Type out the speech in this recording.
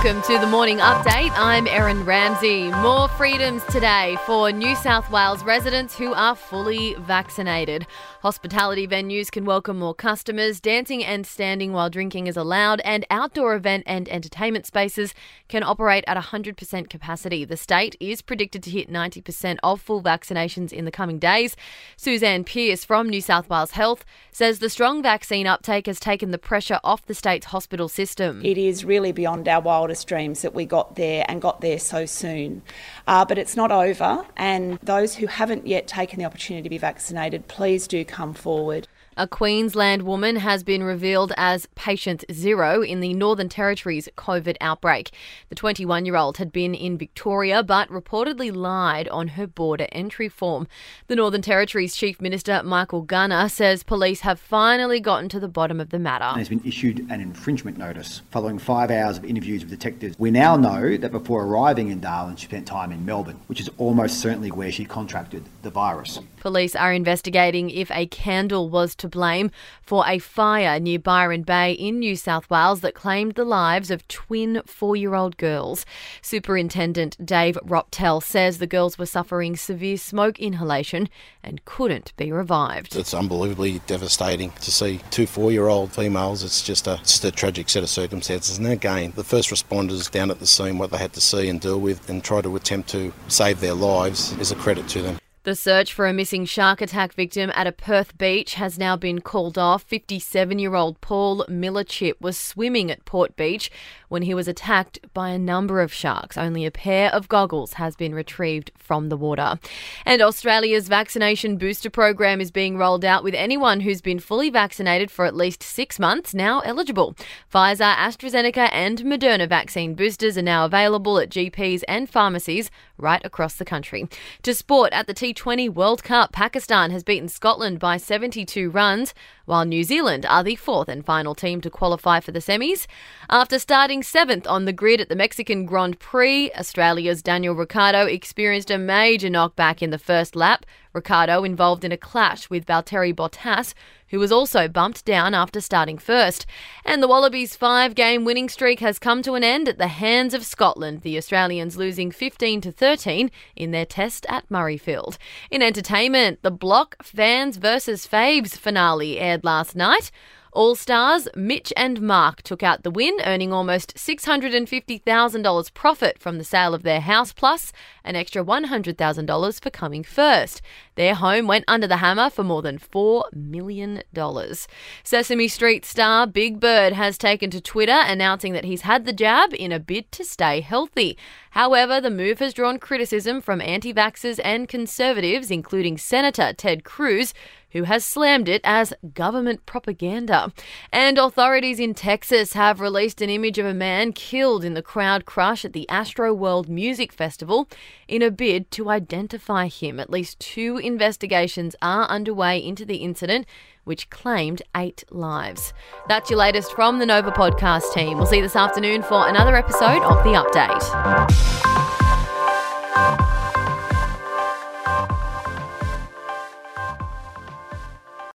Welcome to the morning update. I'm Erin Ramsey. More freedoms today for New South Wales residents who are fully vaccinated. Hospitality venues can welcome more customers, dancing and standing while drinking is allowed, and outdoor event and entertainment spaces can operate at 100% capacity. The state is predicted to hit 90% of full vaccinations in the coming days. Suzanne Pearce from New South Wales Health says the strong vaccine uptake has taken the pressure off the state's hospital system. It is really beyond our wildest dreams that we got there and got there so soon. Uh, but it's not over, and those who haven't yet taken the opportunity to be vaccinated, please do come forward. A Queensland woman has been revealed as patient zero in the Northern Territory's COVID outbreak. The 21 year old had been in Victoria but reportedly lied on her border entry form. The Northern Territory's Chief Minister Michael Gunner says police have finally gotten to the bottom of the matter. There's been issued an infringement notice following five hours of interviews with detectives. We now know that before arriving in Darwin, she spent time in Melbourne, which is almost certainly where she contracted the virus. Police are investigating if a candle was to blame for a fire near Byron Bay in New South Wales that claimed the lives of twin four year old girls. Superintendent Dave Roptel says the girls were suffering severe smoke inhalation and couldn't be revived. It's unbelievably devastating to see two four year old females. It's just a, just a tragic set of circumstances. And again, the first responders down at the scene, what they had to see and deal with and try to attempt to save their lives is a credit to them. The search for a missing shark attack victim at a Perth beach has now been called off. 57 year old Paul Millerchip was swimming at Port Beach when he was attacked by a number of sharks. Only a pair of goggles has been retrieved from the water. And Australia's vaccination booster program is being rolled out with anyone who's been fully vaccinated for at least six months now eligible. Pfizer, AstraZeneca, and Moderna vaccine boosters are now available at GPs and pharmacies right across the country. To sport at the T20 World Cup, Pakistan has beaten Scotland by 72 runs, while New Zealand are the fourth and final team to qualify for the semis. After starting seventh on the grid at the Mexican Grand Prix, Australia's Daniel Ricciardo experienced a major knockback in the first lap. Ricciardo involved in a clash with Valtteri Bottas, who was also bumped down after starting first. And the Wallabies' five game winning streak has come to an end at the hands of Scotland, the Australians losing 15 to 13 in their test at Murrayfield. In entertainment, the Block Fans vs. Faves finale aired last night. All Stars, Mitch and Mark took out the win, earning almost $650,000 profit from the sale of their house, plus an extra $100,000 for coming first. Their home went under the hammer for more than $4 million. Sesame Street star Big Bird has taken to Twitter announcing that he's had the jab in a bid to stay healthy. However, the move has drawn criticism from anti vaxxers and conservatives, including Senator Ted Cruz, who has slammed it as government propaganda. And authorities in Texas have released an image of a man killed in the crowd crush at the Astroworld Music Festival in a bid to identify him. At least two investigations are underway into the incident. Which claimed eight lives. That's your latest from the Nova podcast team. We'll see you this afternoon for another episode of The Update.